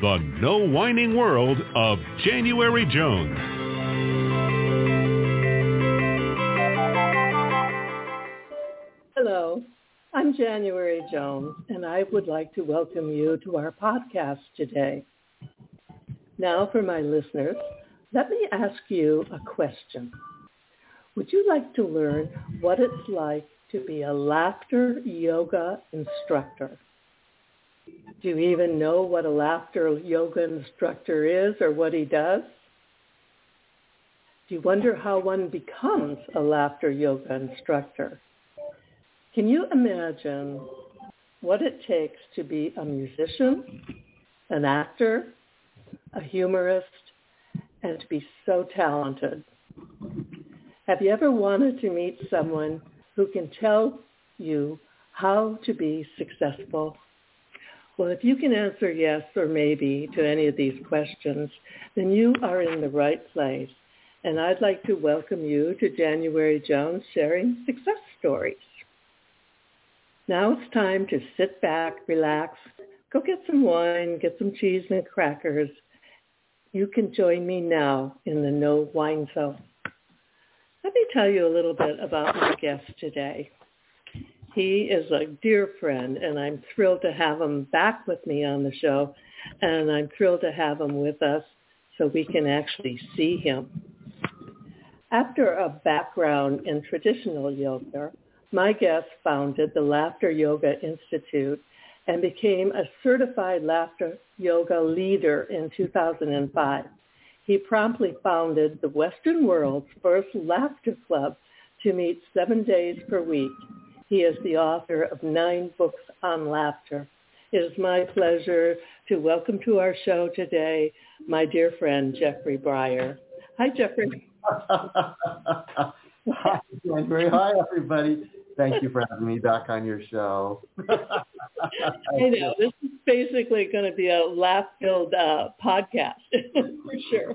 the no whining world of January Jones. Hello, I'm January Jones, and I would like to welcome you to our podcast today. Now, for my listeners, let me ask you a question. Would you like to learn what it's like to be a laughter yoga instructor? Do you even know what a laughter yoga instructor is or what he does? Do you wonder how one becomes a laughter yoga instructor? Can you imagine what it takes to be a musician, an actor, a humorist, and to be so talented? Have you ever wanted to meet someone who can tell you how to be successful? Well, if you can answer yes or maybe to any of these questions, then you are in the right place. And I'd like to welcome you to January Jones sharing success stories. Now it's time to sit back, relax, go get some wine, get some cheese and crackers. You can join me now in the No Whine Zone. Let me tell you a little bit about my guest today. He is a dear friend, and I'm thrilled to have him back with me on the show, and I'm thrilled to have him with us so we can actually see him. After a background in traditional yoga, my guest founded the Laughter Yoga Institute and became a certified laughter yoga leader in 2005. He promptly founded the Western world's first laughter club to meet seven days per week. He is the author of nine books on laughter. It is my pleasure to welcome to our show today my dear friend Jeffrey Briar. Hi, Jeffrey. Hi, January. Hi, everybody. Thank you for having me back on your show. I know. This is basically going to be a laugh-filled uh, podcast for sure.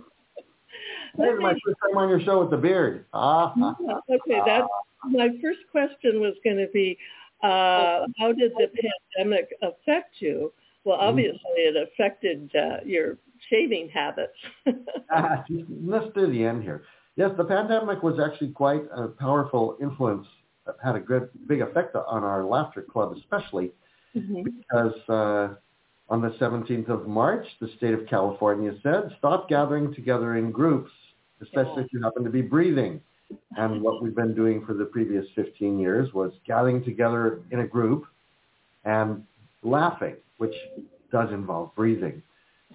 This is my first time on your show with the beard. Ah. okay, that's my first question was going to be, uh, how did the pandemic affect you? Well, Mm-hmm. obviously it affected uh, your shaving habits. Ah, Let's do the end here. Yes, the pandemic was actually quite a powerful influence, that had a good big effect on our laughter club, especially Mhm. because uh, on the 17th of March, the state of California said, stop gathering together in groups, especially Yeah. if you happen to be breathing. And what we've been doing for the previous 15 years was gathering together in a group and laughing, which does involve breathing.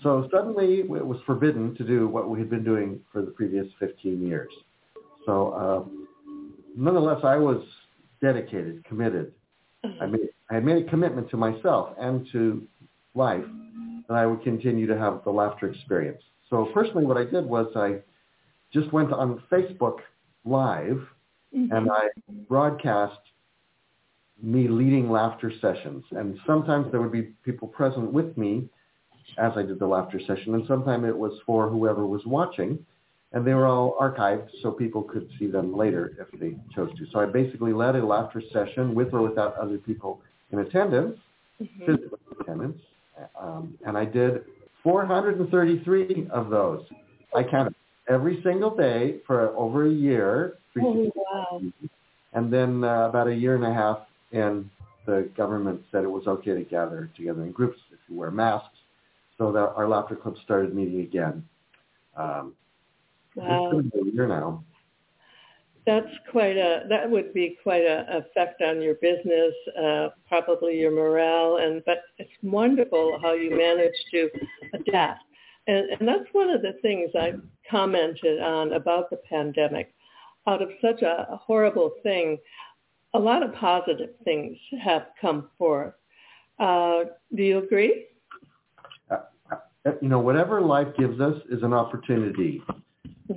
So suddenly it was forbidden to do what we had been doing for the previous 15 years. So uh, nonetheless, I was dedicated, committed. I made I made a commitment to myself and to life that I would continue to have the laughter experience. So personally, what I did was I just went on Facebook Live Mhm. and I broadcast me leading laughter sessions. And sometimes there would be people present with me as I did the laughter session, and sometimes it was for whoever was watching. And they were all archived so people could see them later if they chose to. So I basically led a laughter session with or without other people in attendance, mm-hmm. physical attendance. Um, and I did 433 of those. I counted every single day for over a year. Oh, wow. And then uh, about a year and a half and the government said it was okay to gather together in groups if you wear masks. So that our laughter club started meeting again. Um, wow. It's been a year now. That's quite a that would be quite a effect on your business, uh, probably your morale, and but it's wonderful how you managed to adapt. And, and that's one of the things I commented on about the pandemic. Out of such a horrible thing, a lot of positive things have come forth. Uh, do you agree? Uh, uh, you know, whatever life gives us is an opportunity.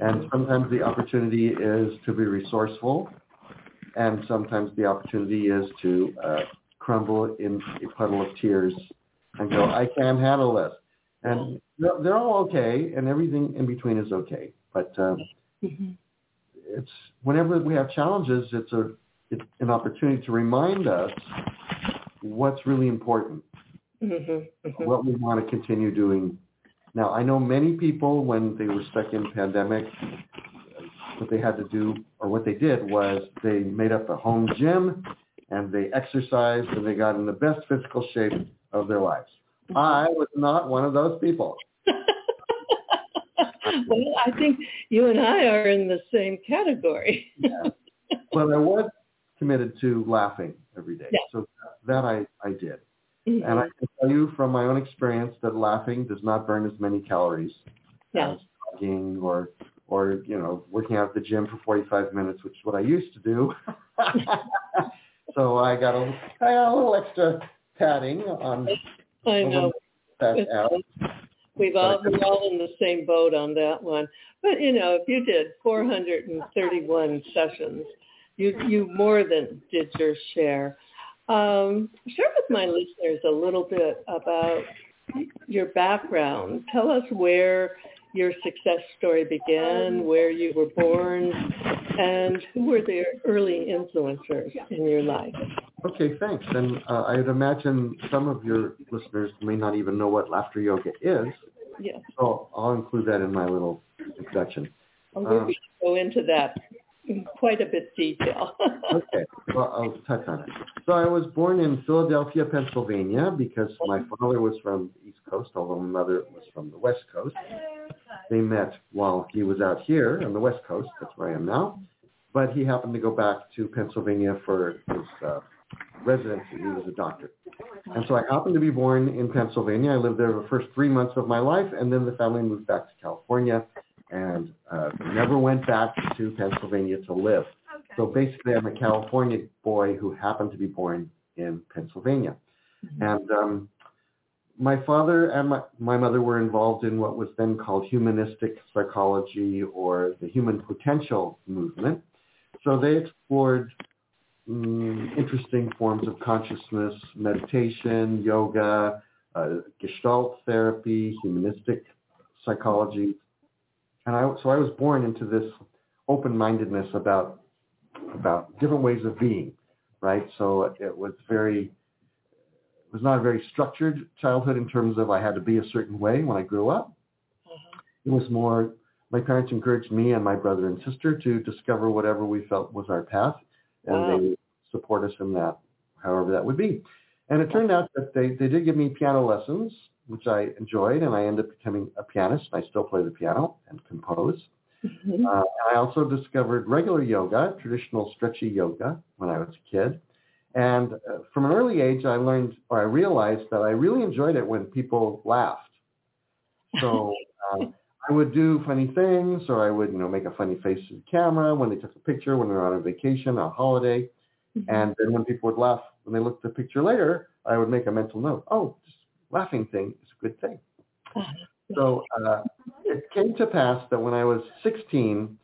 And sometimes the opportunity is to be resourceful, and sometimes the opportunity is to uh, crumble in a puddle of tears and go, I can't handle this. And they're all okay, and everything in between is okay. But um, mm-hmm. it's whenever we have challenges, it's a it's an opportunity to remind us what's really important, mm-hmm, mm-hmm. what we want to continue doing. Now, I know many people when they were stuck in pandemic, what they had to do or what they did was they made up a home gym and they exercised and they got in the best physical shape of their lives. Mm-hmm. I was not one of those people. well, I think you and I are in the same category. yeah. But I was committed to laughing every day. Yeah. So that I, I did. Mm-hmm. And I can tell you from my own experience that laughing does not burn as many calories yeah. as jogging or or you know working out at the gym for 45 minutes, which is what I used to do. so I got a, I got a little extra padding on. I know. That out. We've all we're all in the same boat on that one. But you know, if you did 431 sessions, you you more than did your share. Um, share with my listeners a little bit about your background. Tell us where your success story began, where you were born, and who were the early influencers in your life. Okay, thanks. And uh, I'd imagine some of your listeners may not even know what laughter yoga is. Yes. So I'll include that in my little introduction. we're um, going to go into that in quite a bit detail. okay, well, I'll touch on it. So I was born in Philadelphia, Pennsylvania, because my father was from the East Coast, although my mother was from the West Coast. They met while he was out here on the West Coast. That's where I am now. But he happened to go back to Pennsylvania for his uh, residency. He was a doctor. And so I happened to be born in Pennsylvania. I lived there the first three months of my life, and then the family moved back to California and uh, never went back to Pennsylvania to live. Okay. So basically, I'm a California boy who happened to be born in Pennsylvania. Mm-hmm. And um, my father and my, my mother were involved in what was then called humanistic psychology or the human potential movement. So they explored um, interesting forms of consciousness, meditation, yoga, uh, gestalt therapy, humanistic psychology, and I, so I was born into this open-mindedness about about different ways of being, right? So it was very it was not a very structured childhood in terms of I had to be a certain way when I grew up. Uh-huh. It was more my parents encouraged me and my brother and sister to discover whatever we felt was our path, and wow. they support us in that, however that would be. And it turned out that they, they did give me piano lessons which I enjoyed, and I ended up becoming a pianist. I still play the piano and compose. Mm-hmm. Uh, I also discovered regular yoga, traditional stretchy yoga, when I was a kid. And uh, from an early age, I learned, or I realized that I really enjoyed it when people laughed. So uh, I would do funny things, or I would, you know, make a funny face to the camera when they took a picture, when they were on a vacation, a holiday. Mm-hmm. And then when people would laugh, when they looked at the picture later, I would make a mental note. Oh, this laughing thing is a good thing. Uh-huh. So uh, it came to pass that when I was 16,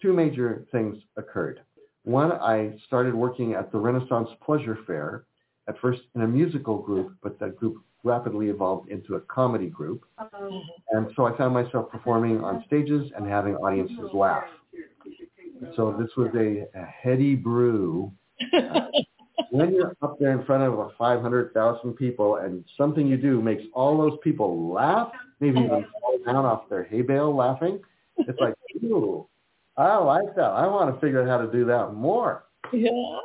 two major things occurred. One, I started working at the Renaissance Pleasure Fair, at first in a musical group, but that group rapidly evolved into a comedy group. And so I found myself performing on stages and having audiences laugh. So this was a, a heady brew. When you're up there in front of a 500,000 people and something you do makes all those people laugh, maybe even fall down off their hay bale laughing, it's like, ooh, I like that. I want to figure out how to do that more. Yeah. On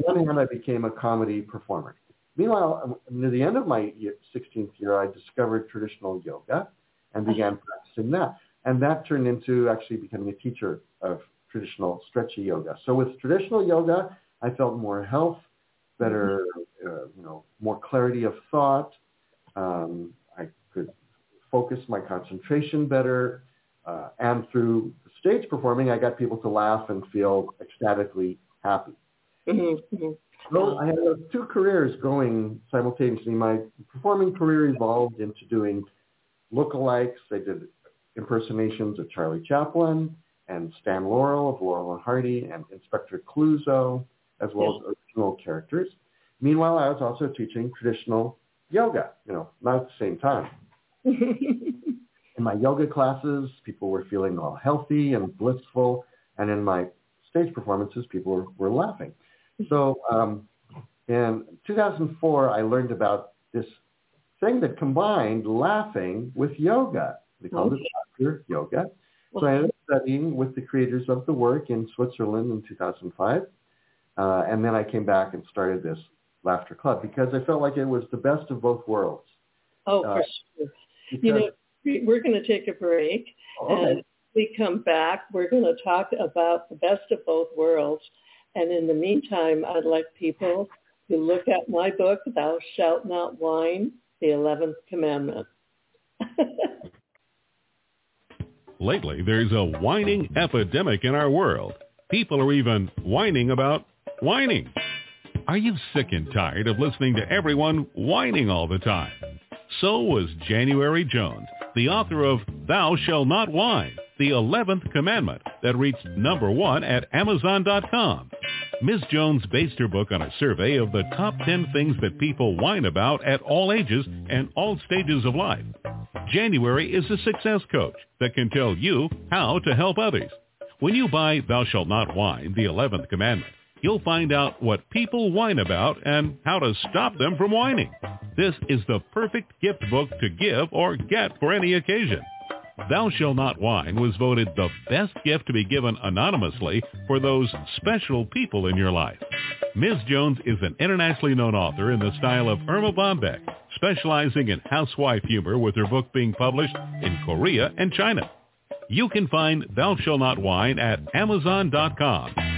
one hand, I became a comedy performer. Meanwhile, um, near the end of my year, 16th year, I discovered traditional yoga and uh-huh. began practicing that. And that turned into actually becoming a teacher of traditional stretchy yoga. So with traditional yoga, I felt more health, better, uh, you know, more clarity of thought. Um, I could focus my concentration better. Uh, and through stage performing, I got people to laugh and feel ecstatically happy. Mm-hmm. mm-hmm. So I had two careers going simultaneously. My performing career evolved into doing lookalikes. I did impersonations of Charlie Chaplin and Stan Laurel of Laurel and Hardy and Inspector Clouseau, as well as original characters. Meanwhile, I was also teaching traditional yoga, you know, not at the same time. in my yoga classes, people were feeling all healthy and blissful, and in my stage performances, people were, were laughing. So um, in 2004, I learned about this thing that combined laughing with yoga. They called okay. it laughter yoga. So I ended up studying with the creators of the work in Switzerland in 2005. Uh, and then I came back and started this laughter club because I felt like it was the best of both worlds. Oh, uh, for sure. You know, we're going to take a break. Okay. And we come back, we're going to talk about the best of both worlds. And in the meantime, I'd like people to look at my book, Thou Shalt Not Whine, the 11th Commandment. Lately, there's a whining epidemic in our world. People are even whining about whining. Are you sick and tired of listening to everyone whining all the time? So was January Jones, the author of Thou Shalt Not Whine, the 11th commandment that reached number one at Amazon.com. Ms. Jones based her book on a survey of the top 10 things that people whine about at all ages and all stages of life. January is a success coach that can tell you how to help others. When you buy Thou Shalt Not Whine, the 11th commandment, you'll find out what people whine about and how to stop them from whining. This is the perfect gift book to give or get for any occasion. Thou Shalt Not Whine was voted the best gift to be given anonymously for those special people in your life. Ms. Jones is an internationally known author in the style of Erma Bombeck, specializing in housewife humor with her book being published in Korea and China. You can find Thou Shalt Not Whine at Amazon.com.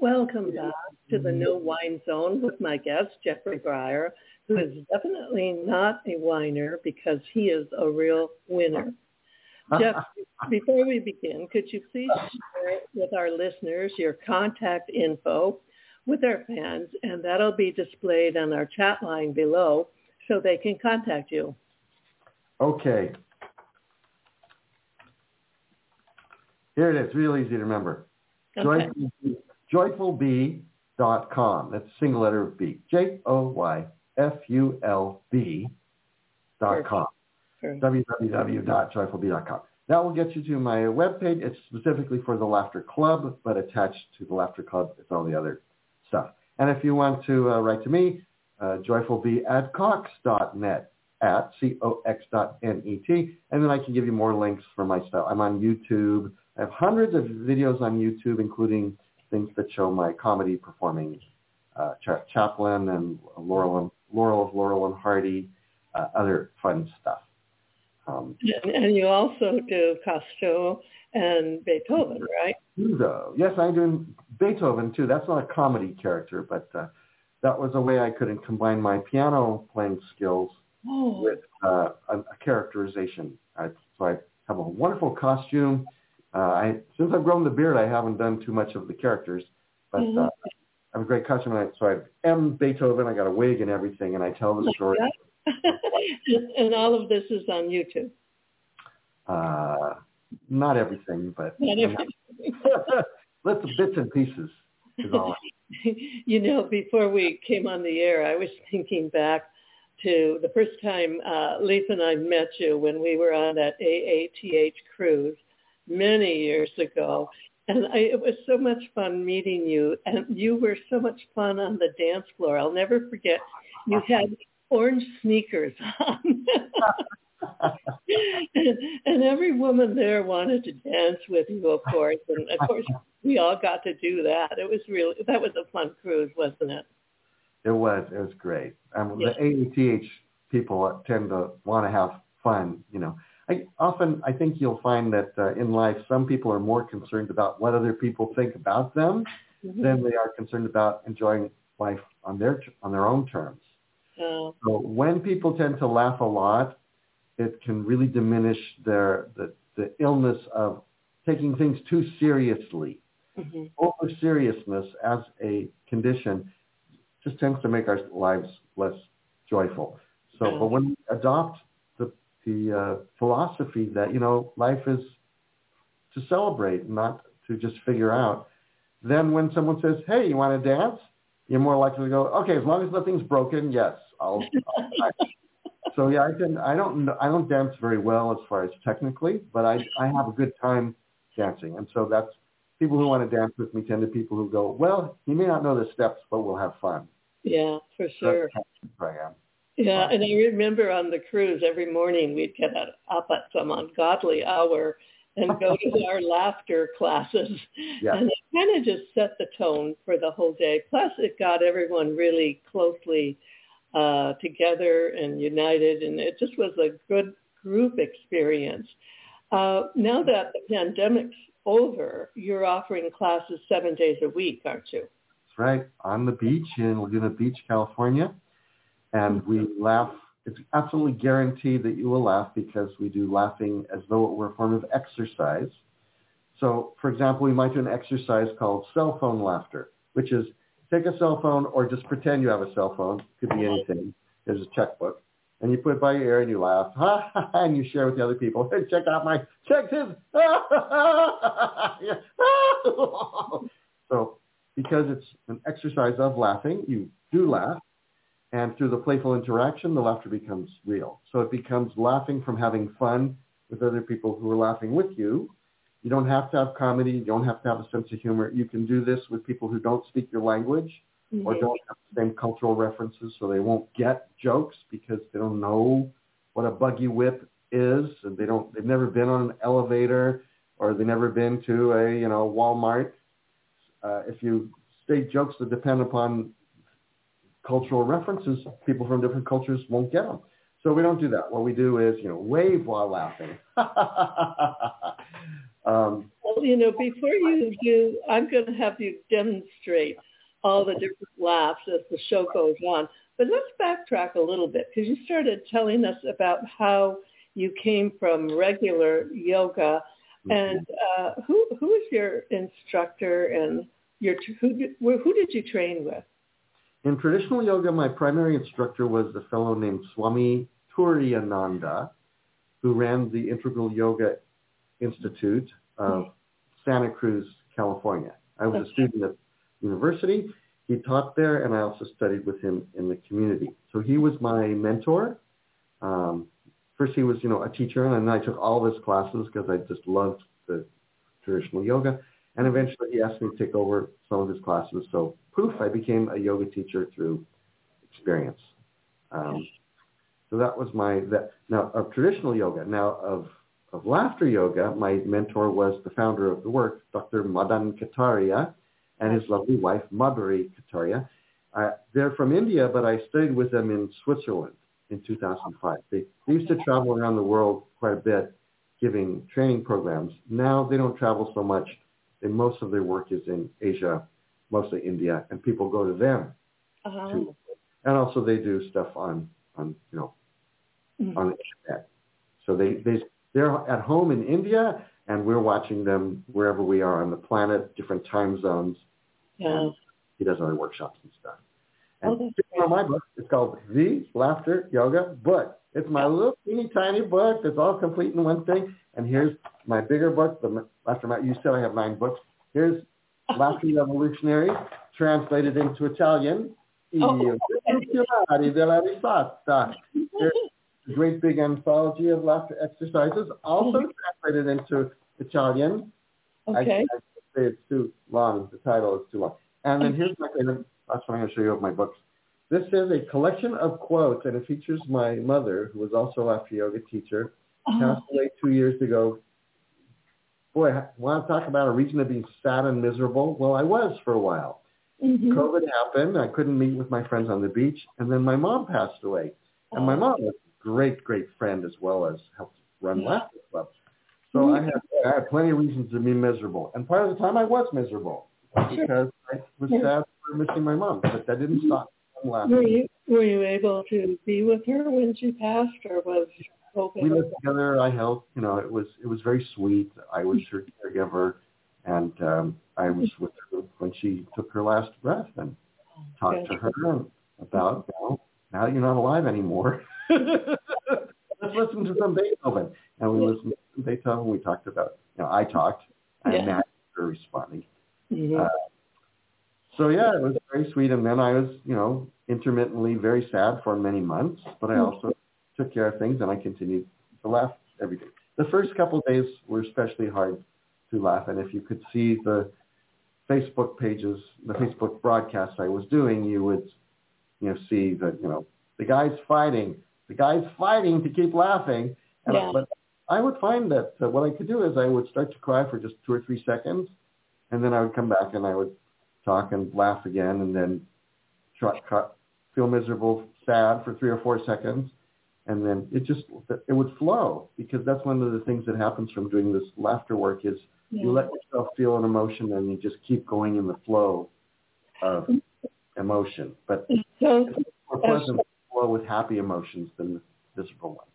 Welcome back to the No Whine Zone with my guest, Jeffrey Briar, who is definitely not a whiner because he is a real winner. Jeff, before we begin, could you please share with our listeners your contact info with our fans, and that'll be displayed on our chat line below so they can contact you. Okay. Here it is, real easy to remember. Okay. joyfulbee.com. That's a single letter B. J-O-Y-F-U-L-B dot com. www.joyfulbee.com. That will get you to my webpage. It's specifically for the Laughter Club, but attached to the Laughter Club is all the other stuff. And if you want to uh, write to me, uh, joyfulbee at cox.net at C-O-X.N-E-T. And then I can give you more links for my stuff. I'm on YouTube. I have hundreds of videos on YouTube, including things that show my comedy performing uh, Chaplin and Laurel, and, Laurel of Laurel and Hardy, uh, other fun stuff. Um, and, and, you also do Costco and Beethoven, right? So, yes, I do Beethoven too. That's not a comedy character, but uh, that was a way I could combine my piano playing skills oh. with uh, a, a, characterization. I, so I have a wonderful costume. Uh, I since I've grown the beard, I haven't done too much of the characters, but mm-hmm. uh, I have a great costume. I, so I am Beethoven. I got a wig and everything, and I tell the story. and all of this is on YouTube. Uh, not everything, but Not everything. lots of bits and pieces is all. you know, before we came on the air, I was thinking back to the first time uh, Lisa and I met you when we were on that AATH cruise many years ago. And I, it was so much fun meeting you. And you were so much fun on the dance floor. I'll never forget. You had orange sneakers on. and, and every woman there wanted to dance with you, of course. And of course, we all got to do that. It was really, that was a fun cruise, wasn't it? It was. It was great. Um, Yeah. The AATH people tend to want to have fun. You know, I often I think you'll find that uh, in life some people are more concerned about what other people think about them Mhm. than they are concerned about enjoying life on their on their own terms. Uh, So when people tend to laugh a lot, it can really diminish their the, the illness of taking things too seriously. mhm. Over seriousness as a condition just tends to make our lives less joyful. So, but when we adopt the uh, philosophy that you know life is to celebrate, not to just figure out, then when someone says, "Hey, you want to dance?" you're more likely to go, "Okay, as long as nothing's broken, yes, I'll." I'll so yeah, I can. I don't. I don't dance very well as far as technically, but I I have a good time dancing, and so that's people who want to dance with me tend to people who go, well, you may not know the steps, but we'll have fun. Yeah, for sure. That's I am. Yeah, and I remember on the cruise every morning we'd get up up at some ungodly hour and go to our laughter classes. Yeah. And it kind of just set the tone for the whole day. Plus it got everyone really closely uh, together and united and it just was a good group experience. Uh, now that the pandemic's over, you're offering classes seven days a week, aren't you? That's right. On the beach in Laguna Beach, California. And we laugh. It's absolutely guaranteed that you will laugh because we do laughing as though it were a form of exercise. So, for example, we might do an exercise called cell phone laughter, which is take a cell phone or just pretend you have a cell phone. It Could be anything. There's a checkbook. And you put it by your ear and you laugh. and you share with the other people. Hey, check out my, check his. so because it's an exercise of laughing, you do laugh. And through the playful interaction, the laughter becomes real. So it becomes laughing from having fun with other people who are laughing with you. You don't have to have comedy. You don't have to have a sense of humor. You can do this with people who don't speak your language or Mhm. don't have the same cultural references, so they won't get jokes because they don't know what a buggy whip is, and they don't. They've never been on an elevator, or they've never been to a you know Walmart. Uh, if you state jokes that depend upon cultural references, people from different cultures won't get them. So we don't do that. What we do is you know wave while laughing. um, Well, you know, before you do, I'm going to have you demonstrate all the different laughs as the show goes on. But let's backtrack a little bit because you started telling us about how you came from regular yoga, and uh, who who is your instructor and your who who did you train with? In traditional yoga, my primary instructor was a fellow named Swami Turiyananda, who ran the Integral Yoga Institute of Santa Cruz, California. I was a student at university. He taught there, and I also studied with him in the community. So he was my mentor. Um, first, he was, you know, a teacher, and then I took all of his classes because I just loved the traditional yoga. And eventually, he asked me to take over some of his classes. So, poof, I became a yoga teacher through experience. Um, so that was my that now of traditional yoga. Now of of laughter yoga, my mentor was the founder of the work, Dr. Madan Kataria, and his lovely wife, Madhuri Kataria. Uh, they're from India, but I studied with them in Switzerland in 2005. They, they used to travel around the world quite a bit, giving training programs. Now they don't travel so much. And most of their work is in Asia, mostly India, and people go to them Uh-huh. And also they do stuff on, on you know, Mhm. on the internet. So they, they, they're at home in India, and we're watching them wherever we are on the planet, different time zones. Yeah. He does other workshops and stuff. Oh, And on my book. It's called The Laughter Yoga Book. It's my little teeny tiny book that's all complete in one thing. And here's my bigger book. The after my, you said I have nine books. Here's Laughter Revolutionary, translated into Italian. Oh. della risata. Here's a great big anthology of laughter exercises, also mm-hmm. translated into Italian. I, I Okay. say it's too long. The title is too long. And then mm-hmm. here's my favorite. That's what I'm going to show you of my books. This is a collection of quotes, and it features my mother, who was also a laughter yoga teacher, Oh, passed away two years ago. Boy, I want to talk about a reason to be sad and miserable? Well, I was for a while. mhm. COVID happened. I couldn't meet with my friends on the beach, and then my mom passed away. And my Oh. mom was a great, great friend as well as helped run Yeah. Laughter Club. So I mm-hmm. had, I had plenty of reasons to be miserable. And part of the time I was miserable because I was sad for missing my mom, but that didn't mm-hmm. stop me from Were you were you able to be with her when she passed, or was COVID? We lived together. I helped. You know, it was it was very sweet. I was her caregiver, and um, I was with her when she took her last breath and talked to her about, you know, now you're not alive anymore, let's listen to some Beethoven. And we listened to some Beethoven. We talked about, you know, I talked, and Yeah. Matt was responding. Mhm. Uh, so yeah, it was very sweet. And then I was, you know, intermittently very sad for many months, but I also took care of things and I continued to laugh every day. The first couple of days were especially hard to laugh. And if you could see the Facebook pages, the Facebook broadcasts I was doing, you would, you know, see that, you know, the guy's fighting, the guy's fighting to keep laughing. And Yeah. But I would find that uh, what I could do is I would start to cry for just two or three seconds, and then I would come back and I would talk and laugh again, and then try, try, feel miserable, sad for three or four seconds, and then it just it would flow because that's one of the things that happens from doing this laughter work is you let yourself feel an emotion and you just keep going in the flow of emotion. But So it's more pleasant to flow with happy emotions than the miserable ones.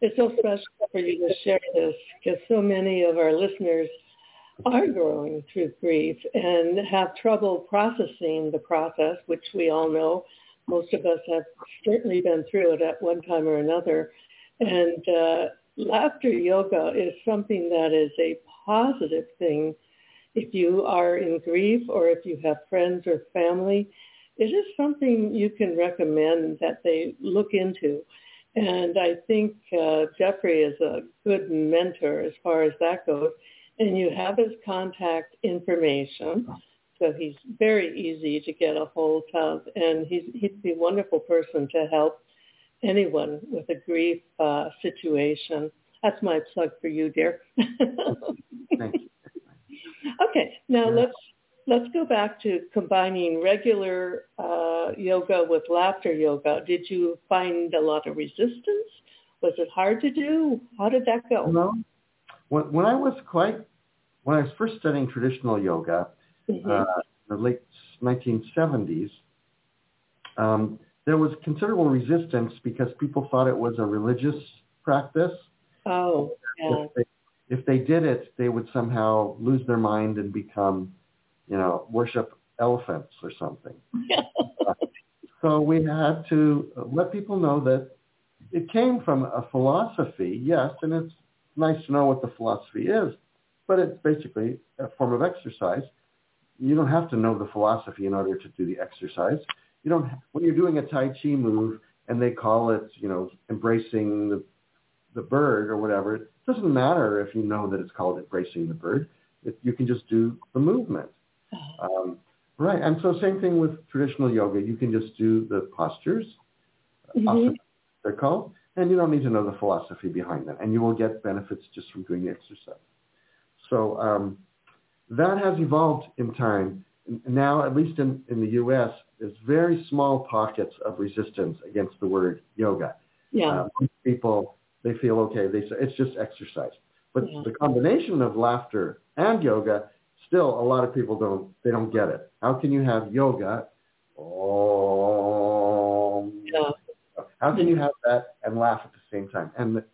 it's so special for you to share this because so many of our listeners are going through grief and have trouble processing the process, which we all know. Most of us have certainly been through it at one time or another. And uh, laughter yoga is something that is a positive thing. If you are in grief or if you have friends or family, it is something you can recommend that they look into. And I think uh, Jeffrey is a good mentor as far as that goes. And you have his contact information. So he's very easy to get a hold of. And he's, he'd be a wonderful person to help anyone with a grief uh, situation. That's my plug for you, dear. Thank you. okay, now Yeah. let's let's go back to combining regular uh, yoga with laughter yoga. Did you find a lot of resistance? Was it hard to do? How did that go? No. When, when I was quite, when I was first studying traditional yoga, Mhm. uh, in the late 1970s, um, there was considerable resistance because people thought it was a religious practice. oh, yeah. If, they, if they did it, they would somehow lose their mind and become, you know, worship elephants or something. So we had to let people know that it came from a philosophy, yes, and it's nice to know what the philosophy is, but it's basically a form of exercise. You don't have to know the philosophy in order to do the exercise. You don't when you're doing a Tai Chi move and they call it, you know, embracing the the bird or whatever. It doesn't matter if you know that it's called embracing the bird. It, you can just do the movement. Um, right. And so same thing with traditional yoga. You can just do the postures, Mhm. asana, they're called, and you don't need to know the philosophy behind them. And you will get benefits just from doing the exercise. So um, that has evolved in time. Now, at least in, in the U.S., there's very small pockets of resistance against the word yoga. Yeah. Uh, people, they feel okay. They say it's just exercise. But Yeah. the combination of laughter and yoga, still a lot of people don't, they don't get it. How can you have yoga? Om. How can you have that and laugh at the same time? And the,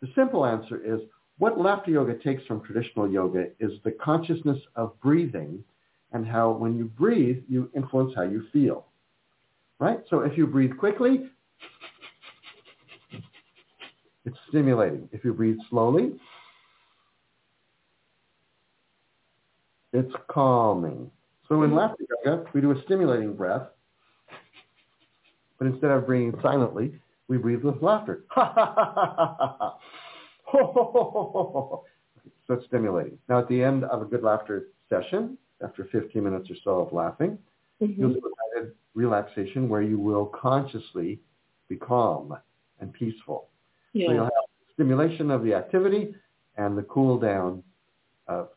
the simple answer is what laughter yoga takes from traditional yoga is the consciousness of breathing and how when you breathe, you influence how you feel. Right? So if you breathe quickly, It's stimulating. If you breathe slowly, it's calming. So in hmm. laughter yoga, we do a stimulating breath, but instead of breathing silently, we breathe with laughter. so it's stimulating. Now at the end of a good laughter session, after 15 minutes or so of laughing, mm-hmm. you'll do a guided relaxation where you will consciously be calm and peaceful. Yeah. So you'll have stimulation of the activity and the cool down of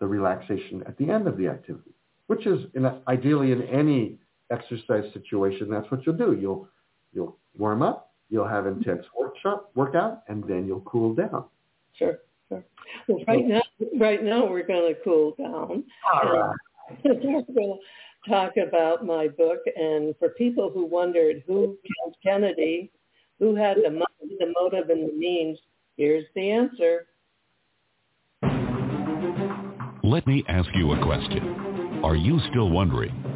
the relaxation at the end of the activity, which is in a, ideally in any exercise situation, that's what you'll do. You'll you'll warm up, you'll have intense workshop workout, and then you'll cool down. Sure, sure. Well, right now, right now we're going to cool down. All right. we're going to talk about my book, and for people who wondered who killed Kennedy, who had the money, the motive, and the means, here's the answer. Let me ask you a question. Are you still wondering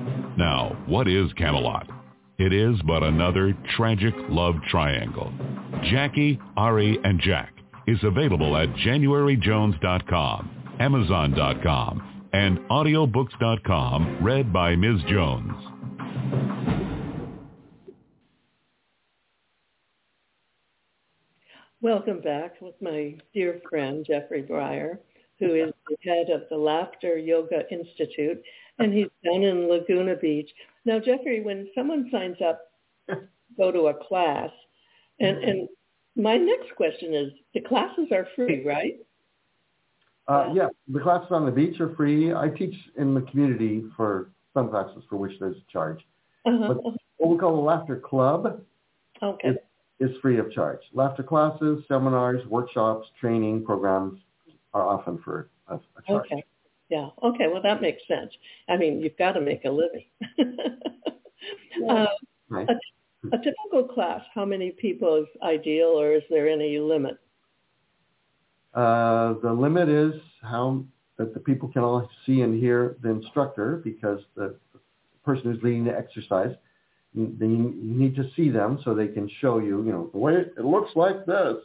Now, what is Camelot? It is but another tragic love triangle. Jackie, Ari, and Jack is available at januaryjones.com, amazon.com, and audiobooks.com, read by Ms. Jones. Welcome back with my dear friend Jeffrey Briar who is the head of the Laughter Yoga Institute, and he's down in Laguna Beach. Now, Jeffrey, when someone signs up, go to a class, and, and my next question is, the classes are free, right? Uh, yeah, the classes on the beach are free. I teach in the community for some classes for which there's a charge. Uh-huh. But what we call the Laughter Club okay. is, is free of charge. Laughter classes, seminars, workshops, training programs, are often for a, a charge. Okay. Yeah. Okay. Well, that makes sense. I mean, you've got to make a living. uh, right. a, a typical class, how many people is ideal, or is there any limit? Uh, the limit is how that the people can all see and hear the instructor because the person who's leading the exercise, you, you need to see them so they can show you, you know, the way it looks like this.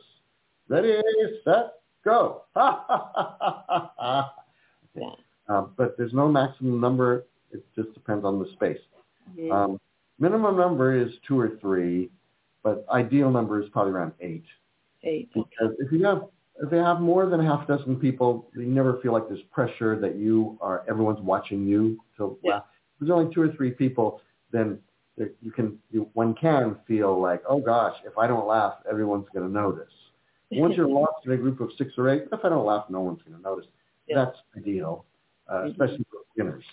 Ready, set, go. yeah. Um, but there's no maximum number. It just depends on the space. Mm-hmm. Um, minimum number is two or three, but ideal number is probably around eight. Eight. Because if you have if they have more than a half dozen people, you never feel like there's pressure that you are everyone's watching you. So yeah. If there's only two or three people, then you can you, one can feel like, oh gosh, if I don't laugh, everyone's going to notice. Once you're lost in a group of six or eight, if I don't laugh, no one's going to notice. Yeah. That's ideal, uh, mm-hmm. especially for beginners.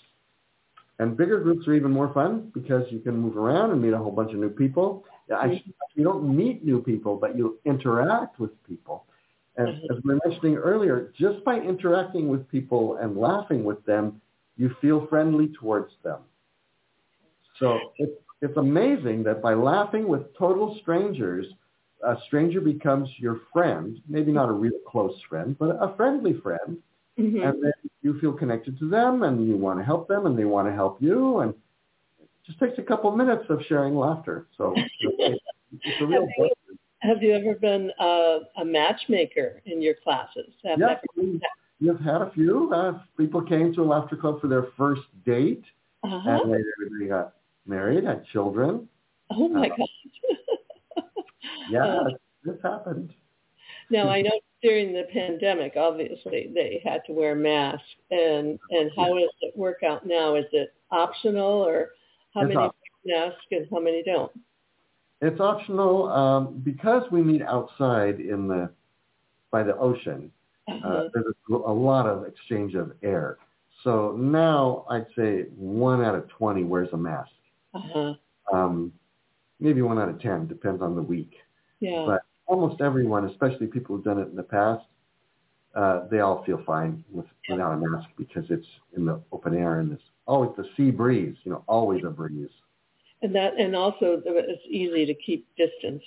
And bigger groups are even more fun because you can move around and meet a whole bunch of new people. I, mm-hmm. you don't meet new people, but you interact with people. And mm-hmm. as we were mentioning earlier, just by interacting with people and laughing with them, you feel friendly towards them. So it's, it's amazing that by laughing with total strangers, a stranger becomes your friend, maybe not a real close friend, but a friendly friend. Mm-hmm. And then you feel connected to them and you want to help them and they want to help you. And it just takes a couple of minutes of sharing laughter. So it's, a real have, you, have you ever been uh, a matchmaker in your classes? Have yes, we, have had a few. Uh, people came to a laughter club for their first date. Uh-huh. And later they got married, had children. Oh my uh, gosh yeah, uh, this happened. Now I know during the pandemic, obviously they had to wear masks, and and how does it work out now? Is it optional, or how It's many op- masks and how many don't? It's optional um, because we meet outside in the by the ocean. Uh-huh. Uh, there's a, a lot of exchange of air. So now I'd say one out of 20 wears a mask. Uh-huh. Um, maybe one out of 10, depends on the week. Yeah. But almost everyone, especially people who've done it in the past, uh, they all feel fine with, without a mask because it's in the open air and it's always the sea breeze, you know, always a breeze. and that and also it's easy to keep distance.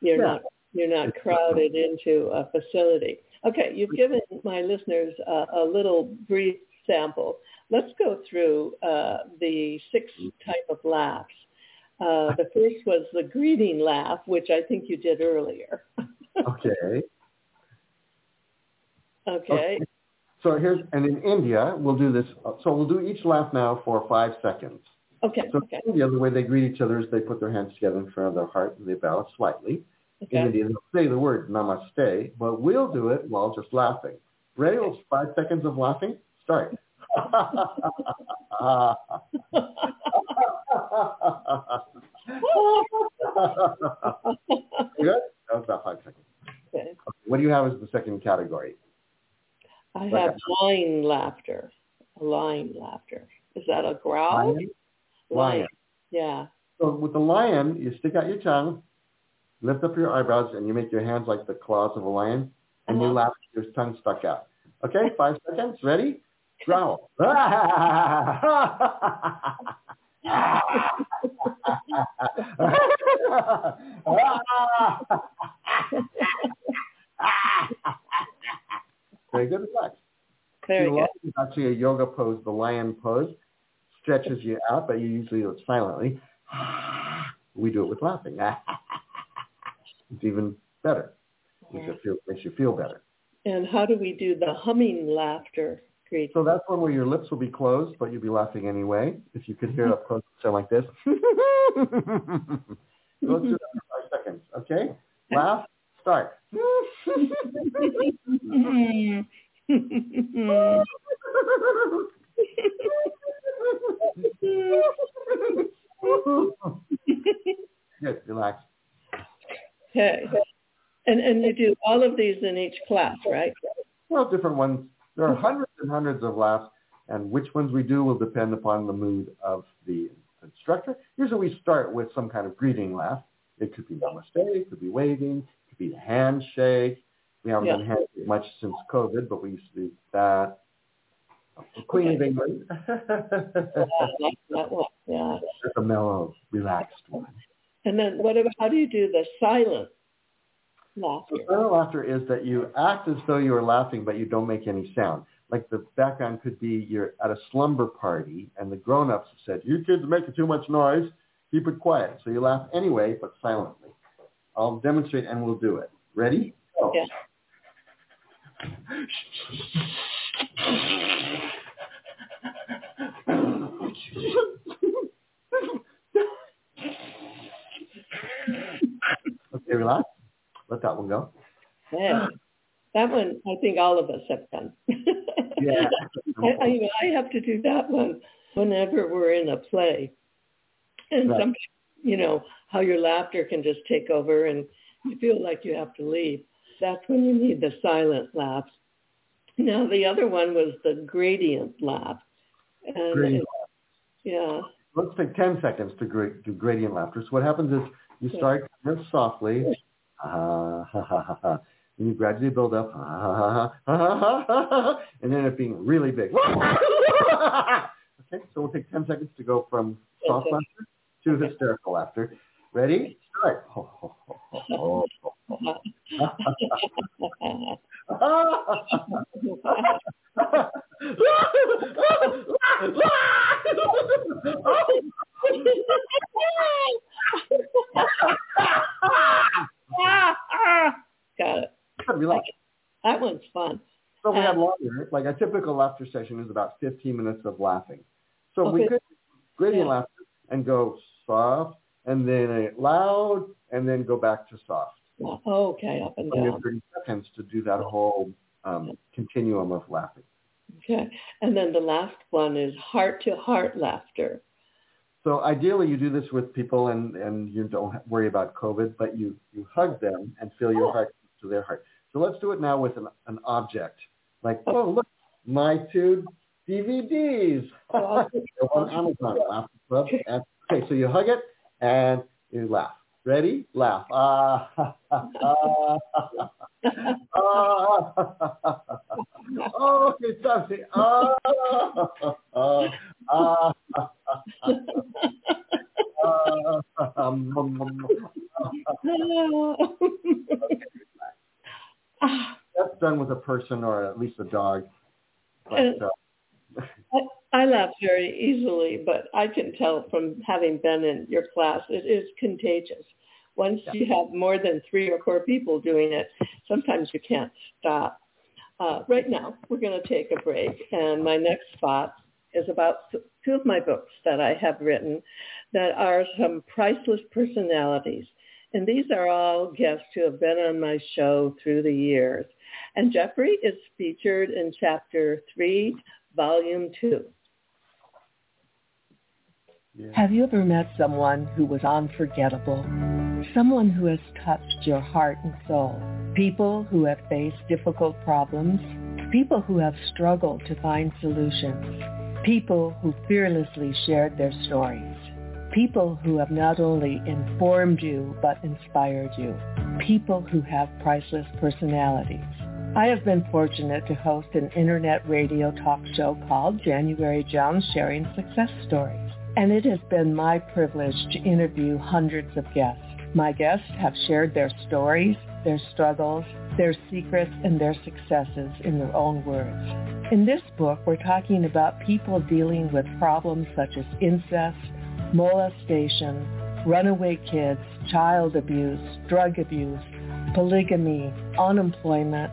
You're Yeah. not you're not It's- crowded into a facility. Okay, you've given my listeners a, a little brief sample. Let's go through uh, the six type of laughs. Uh, the first was the greeting laugh, which I think you did earlier. Okay. okay. So here's, and in India, we'll do this. So we'll do each laugh now for five seconds. Okay. So Okay. in India, the way they greet each other is they put their hands together in front of their heart and they bow slightly. In India, they'll say the word namaste, but we'll do it while just laughing. Ready? Well, five seconds of laughing. Start. Good? That was about five seconds. okay. What do you have as the second category? I have line laughter. Line laughter. Is that a growl? Lion? Lion. Yeah. So with the lion, you stick out your tongue, lift up your eyebrows, and you make your hands like the claws of a lion, and you Uh-huh. laugh with your tongue stuck out. Okay, five seconds. Ready? Growl. Very good. Relax. Very good. is actually a yoga pose. The lion pose stretches you out, but you usually do it silently. We do it with laughing. It's even better. You feel, makes you feel better. And how do we do the humming laughter greeting? So that's one where your lips will be closed, but you'll be laughing anyway. If you could hear it up close, it sound like this. let's do that for five seconds, okay? Laugh, start. Good, relax. okay. And and you do all of these in each class, right? Well, different ones. There are hundreds and hundreds of laughs, and which ones we do will depend upon the mood of the instructor. Usually we start with some kind of greeting laugh. It could be namaste, it could be waving, it could be the handshake. We haven't Yeah. done handshake much since COVID, but we used to do that. Queen of England. Yeah, that one. Yeah. That's a mellow, relaxed one. And then what about how do you do the silent laughter? So silent laughter is that you act as though you are laughing, but you don't make any sound. Like the background could be you're at a slumber party, and the grown-ups have said, "You kids are making too much noise. Keep it quiet." So you laugh anyway, but silently. I'll demonstrate, and we'll do it. Ready? Go. Yeah. Okay, relax. Let that one go. Yeah. That one I think all of us have done. Yeah. I, I, you know, I have to do that one whenever we're in a play. And Right. some, you know, how your laughter can just take over and you feel like you have to leave. That's when you need the silent laughs. Now the other one was the gradient laugh. And Gradient yeah. Let's take 10 seconds to gra- do gradient laughter. So what happens is you start of softly, ha, ha, ha, ha, and you gradually build up, ah, ha, ha, ha, ha, ha, ha, ha, and then it being really big. okay, so we'll take 10 seconds to go from soft Okay. laughter to hysterical laughter. Ready? Start. Got it. Relax. That one's fun. So we Uh, had longer. Like a typical laughter session is about 15 minutes of laughing. So we could gradient Yeah. laughter and go soft and then loud and then go back to soft. Oh, okay, up and 20 down. 30 seconds to do that whole um, continuum of laughing. Okay. And then the last one is heart to heart laughter. So ideally, you do this with people, and, and you don't worry about COVID, but you, you hug them and feel your Oh. heart to their heart. So let's do it now with an, an object. Like, oh, oh look, my two DVDs. Oh, on Amazon. Laughter Club. And- Okay, so you hug it and you laugh. Ready? Laugh. Ah, ah, ah, ah. Oh, it's something. That's done with a person or at least a dog. But, uh, I, I laugh very easily, but I can tell from having been in your class, it is contagious. Once Yeah. you have more than three or four people doing it, sometimes you can't stop. Uh, right now, we're going to take a break, and my next spot is about two of my books that I have written that are some priceless personalities. And these are all guests who have been on my show through the years. And Jeffrey is featured in chapter three, volume two. yeah. Have you ever met someone who was unforgettable? Someone who has touched your heart and soul? People who have faced difficult problems? People who have struggled to find solutions? People who fearlessly shared their stories? People who have not only informed you but inspired you? People who have priceless personalities? I have been fortunate to host an internet radio talk show called January Jones Sharing Success Stories and it has been my privilege to interview hundreds of guests. My guests have shared their stories, their struggles, their secrets, and their successes in their own words. In this book, we're talking about people dealing with problems such as incest, molestation, runaway kids, child abuse, drug abuse, polygamy, unemployment,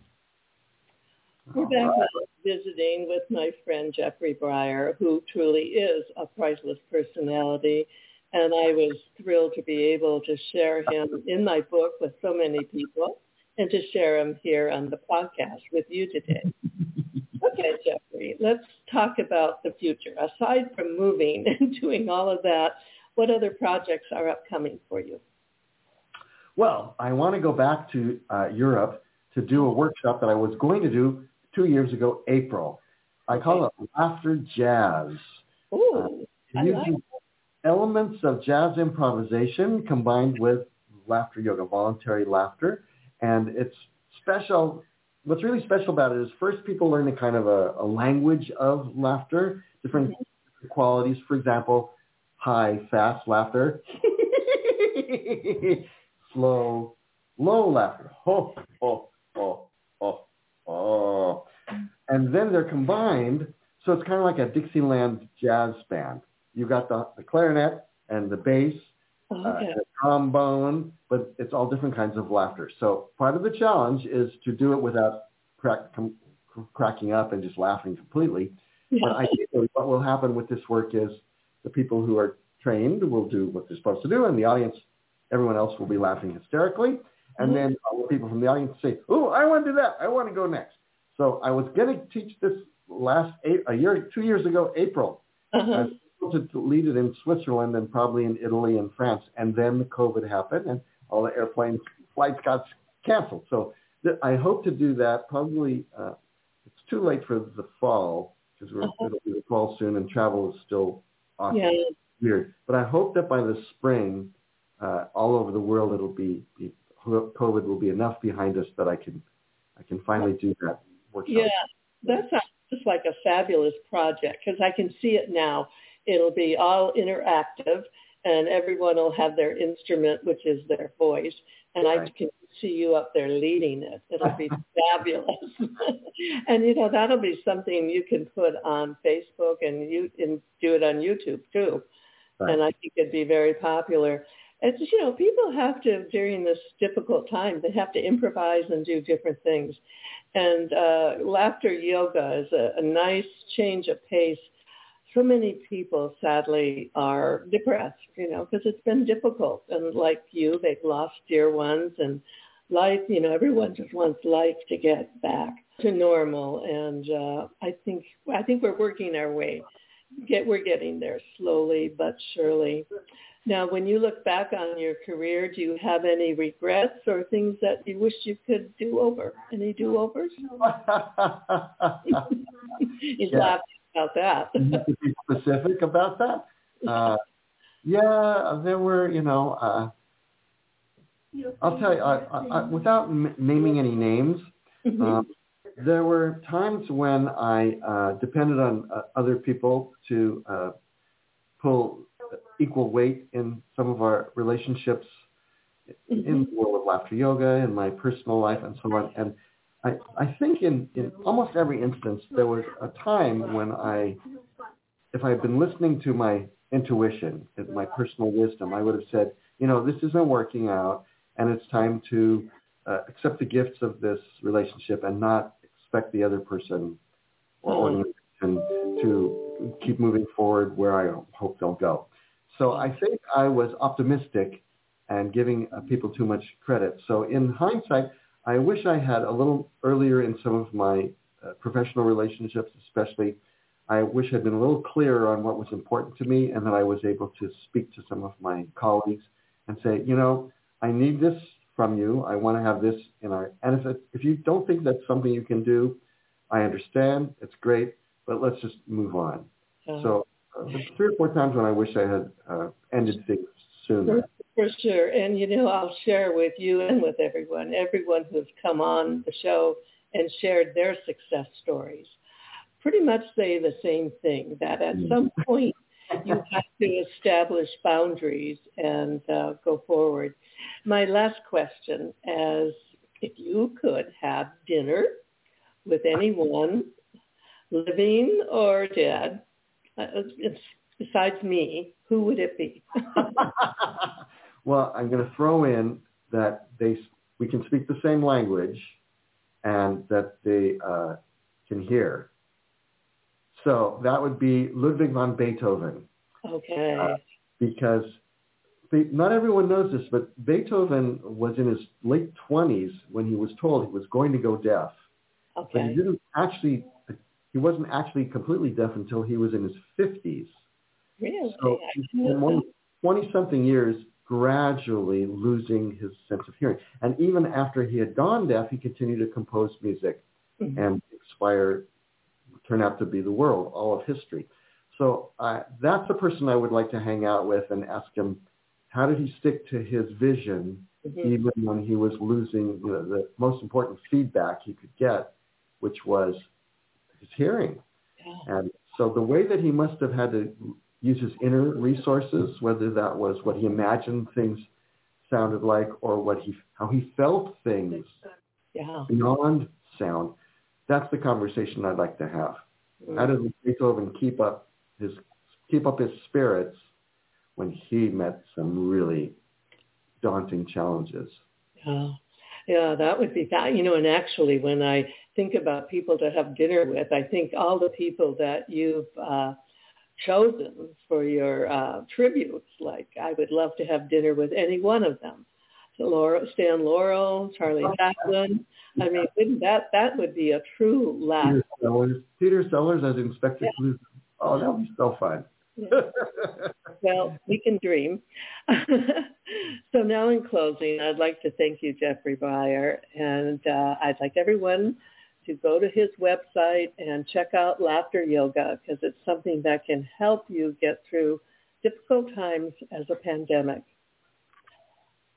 We're back visiting with my friend Jeffrey Briar, who truly is a priceless personality. And I was thrilled to be able to share him in my book with so many people and to share him here on the podcast with you today. Okay, Jeffrey, let's talk about the future. Aside from moving and doing all of that, what other projects are upcoming for you? Well, I want to go back to uh, Europe to do a workshop that I was going to do two years ago, April. I call it Laughter Jazz. Ooh, uh, I like Using elements of jazz improvisation combined with laughter yoga, voluntary laughter. And it's special. What's really special about it is first people learn a kind of a, a language of laughter, different mm-hmm. qualities. For example, high, fast laughter, slow, low laughter. Ho, ho, ho, ho, ho. And then they're combined, so it's kind of like a Dixieland jazz band. You got the, the clarinet and the bass, uh, Okay. the trombone, but it's all different kinds of laughter. So part of the challenge is to do it without crack, com- cracking up and just laughing completely. But I think what will happen with this work is the people who are trained will do what they're supposed to do, and the audience, everyone else will be laughing hysterically. And mm-hmm. then all the people from the audience say, "Oh, I want to do that. I want to go next." So I was going to teach this last eight, a year, two years ago, April. Uh-huh. I was to lead it in Switzerland and probably in Italy and France, and then COVID happened, and all the airplane flights got canceled. So th- I hope to do that probably. Uh, it's too late for the fall because uh-huh. it'll be the fall soon, and travel is still awesome. Yeah. weird. But I hope that by the spring, uh, all over the world, it'll be, be COVID will be enough behind us that I can I can finally do that workshop. Yeah, that sounds just like a fabulous project because I can see it now. It'll be all interactive and everyone will have their instrument, which is their voice. And right. I can see you up there leading it. It'll be fabulous. and you know, that'll be something you can put on Facebook and you and do it on YouTube too. Right. And I think it'd be very popular. It's you know, people have to during this difficult time, they have to improvise and do different things. And uh, laughter yoga is a, a nice change of pace so many people sadly are depressed, you know, because it's been difficult. And like you, they've lost dear ones and life, you know, everyone just wants life to get back to normal. And uh, I think I think we're working our way. Get we're getting there slowly but surely. Now, when you look back on your career, do you have any regrets or things that you wish you could do over? Any do-overs? He's yeah. laughing about that. to be specific about that. Uh, yeah, there were, you know, uh, I'll tell you, I, I, without m- naming any names, um, there were times when I uh, depended on uh, other people to uh, pull equal weight in some of our relationships mm-hmm. in the world of laughter yoga, in my personal life, and so on. And I, I think in, in almost every instance, there was a time when I, if I had been listening to my intuition, my personal wisdom, I would have said, you know, this isn't working out, and it's time to uh, accept the gifts of this relationship and not expect the other person or organization to keep moving forward where I hope they'll go. So I think I was optimistic and giving uh, people too much credit. So in hindsight, I wish I had a little earlier in some of my uh, professional relationships, especially. I wish I'd been a little clearer on what was important to me and that I was able to speak to some of my colleagues and say, you know, I need this from you. I want to have this in our, and if, it, if you don't think that's something you can do, I understand. It's great, but let's just move on. Uh-huh. So three or four times when I wish I had uh, ended things sooner. For sure. And, you know, I'll share with you and with everyone, everyone who's come on the show and shared their success stories, pretty much say the same thing, that at mm. some point you have to establish boundaries and uh, go forward. My last question is, if you could have dinner with anyone, living or dead, uh, besides me, who would it be? Well, I'm going to throw in that they we can speak the same language and that they uh, can hear. So that would be Ludwig van Beethoven. Okay. Uh, because they, not everyone knows this, but Beethoven was in his late 20s when he was told he was going to go deaf. Okay. But he didn't actually, he wasn't actually completely deaf until he was in his 50s. Really? So in 20-something years, gradually losing his sense of hearing. And even after he had gone deaf, he continued to compose music mm-hmm. and inspire, turn out to be the world, all of history. So uh, that's a person I would like to hang out with and ask him, how did he stick to his vision mm-hmm. even when he was losing you know, the most important feedback he could get, which was his hearing. And so the way that he must have had to use his inner resources, whether that was what he imagined things sounded like or what he how he felt things yeah. beyond sound. That's the conversation I'd like to have. Mm-hmm. How did Beethoven keep up his keep up his spirits when he met some really daunting challenges? Yeah. Yeah, that would be that. You know, and actually when I think about people to have dinner with, I think all the people that you've uh, chosen for your uh, tributes, like I would love to have dinner with any one of them. So Laura, Stan Laurel, Charlie Chaplin. I mean, that that would be a true laugh. Peter Sellers, Peter Sellers as Inspector yeah. Oh, that would be so fun. well, we can dream. so now in closing, I'd like to thank you, Jeffrey Briar, and uh, I'd like everyone to go to his website and check out Laughter Yoga because it's something that can help you get through difficult times as a pandemic.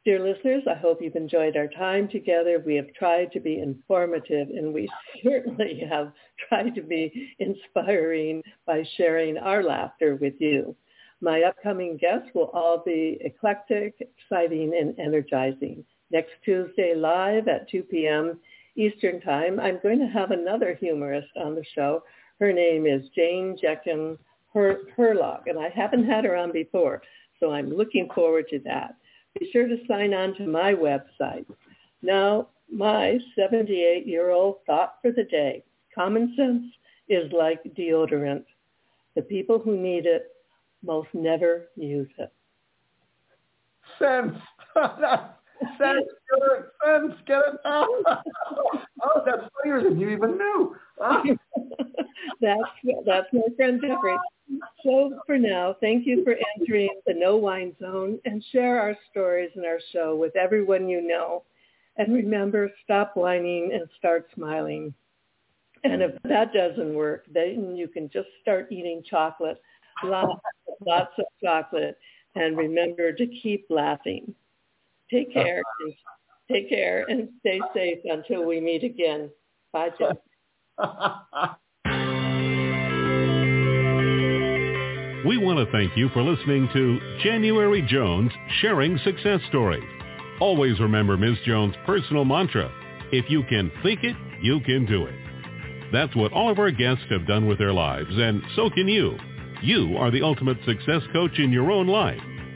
Dear listeners, I hope you've enjoyed our time together. We have tried to be informative and we certainly have tried to be inspiring by sharing our laughter with you. My upcoming guests will all be eclectic, exciting, and energizing. Next Tuesday live at 2 p.m. Eastern Time, I'm going to have another humorist on the show. Her name is Jane Jekin Herlock, and I haven't had her on before, so I'm looking forward to that be sure to sign on to my website. Now, my 78-year-old thought for the day, common sense is like deodorant. The people who need it most never use it. Sense. Get it. Sense. Get it. oh, that's funnier than you even knew. that's that's my friend Jeffrey. So for now, thank you for entering the No Whine Zone and share our stories and our show with everyone you know. And remember, stop whining and start smiling. And if that doesn't work, then you can just start eating chocolate, lots, lots of chocolate, and remember to keep laughing. Take uh-huh. care. take care and stay safe until we meet again. Bye, Jeff. We want to thank you for listening to January Jones Sharing Success Stories. Always remember Ms. Jones' personal mantra, if you can think it, you can do it. That's what all of our guests have done with their lives, and so can you. You are the ultimate success coach in your own life.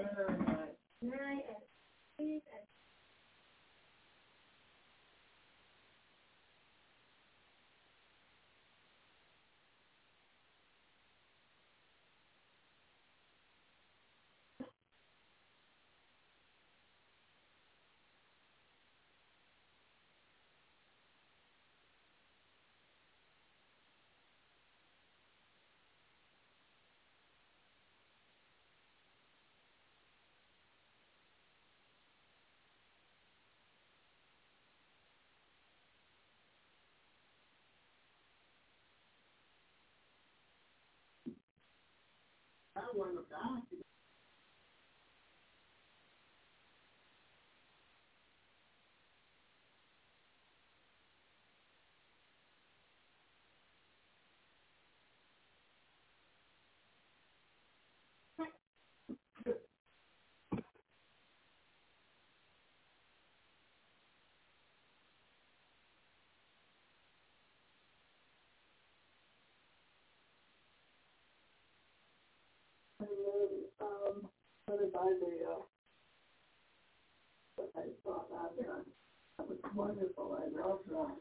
Thank you. Uh, um, put by the, uh, I saw that, and that was wonderful. I love that.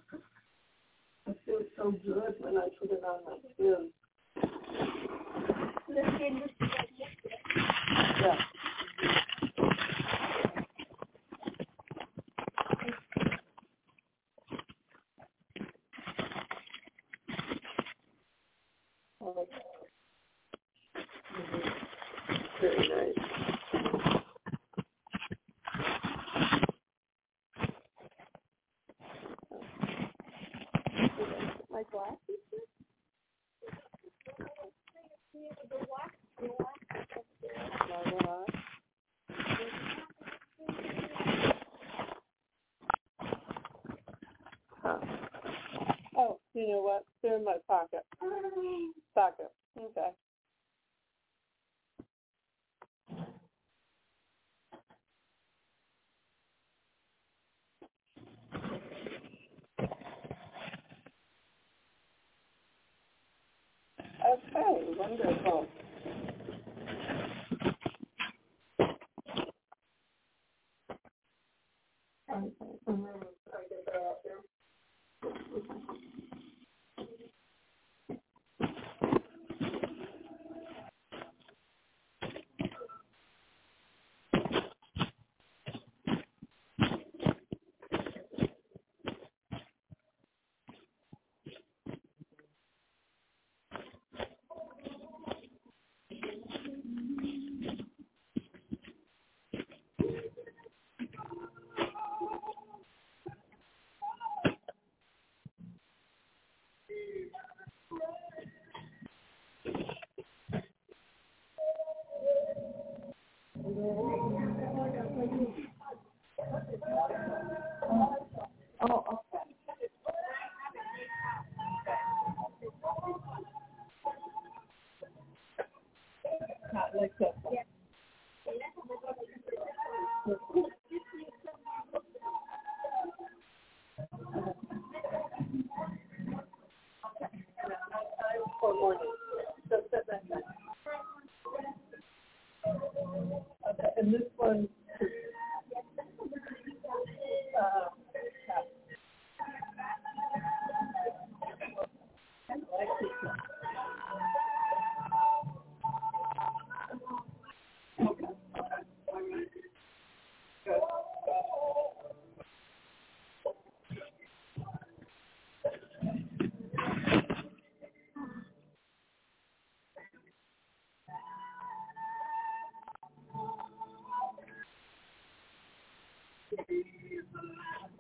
I feel so good when I put it on my skin. Yeah. Oh my God. Very nice. My glasses? No, they're not. Huh. Oh, you know what? They're in my pocket. Pocket. Okay. And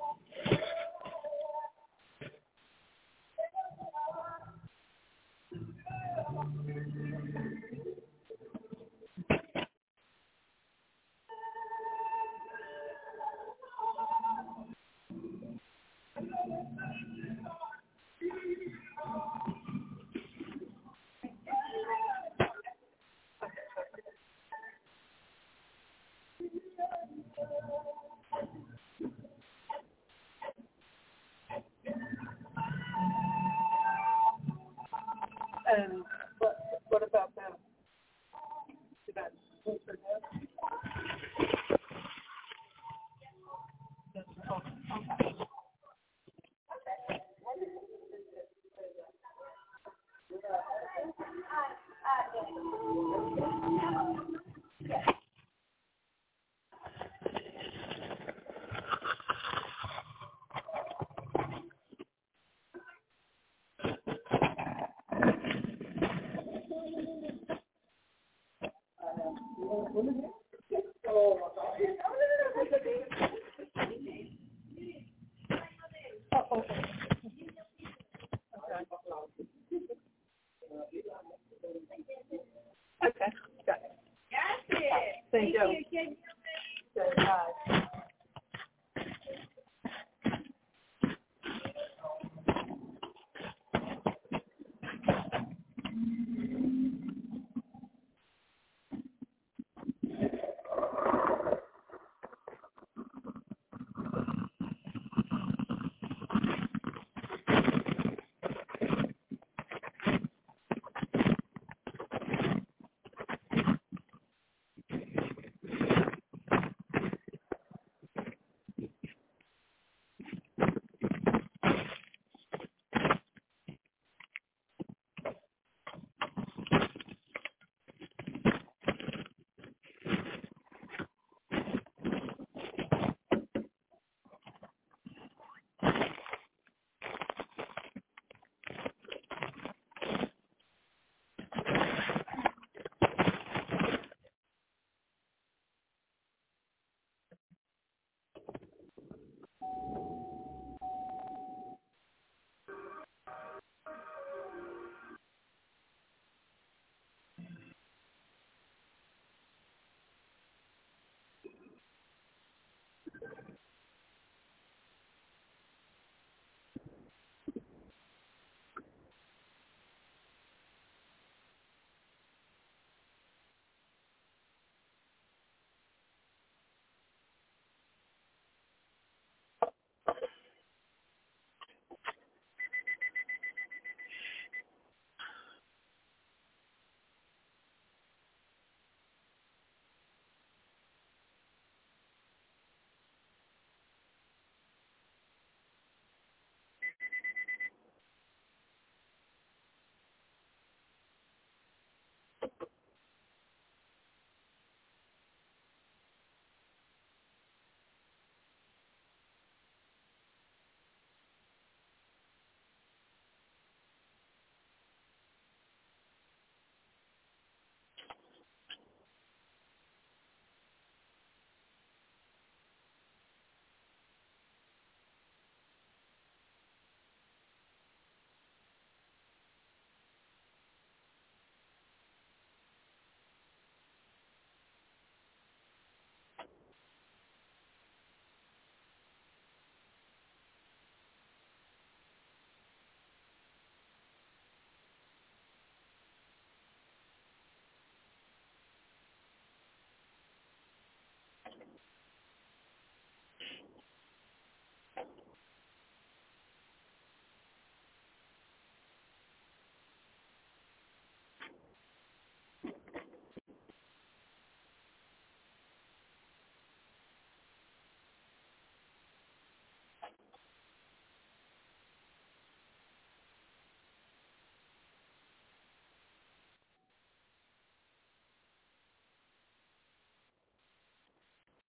and okay. Got. Thank you.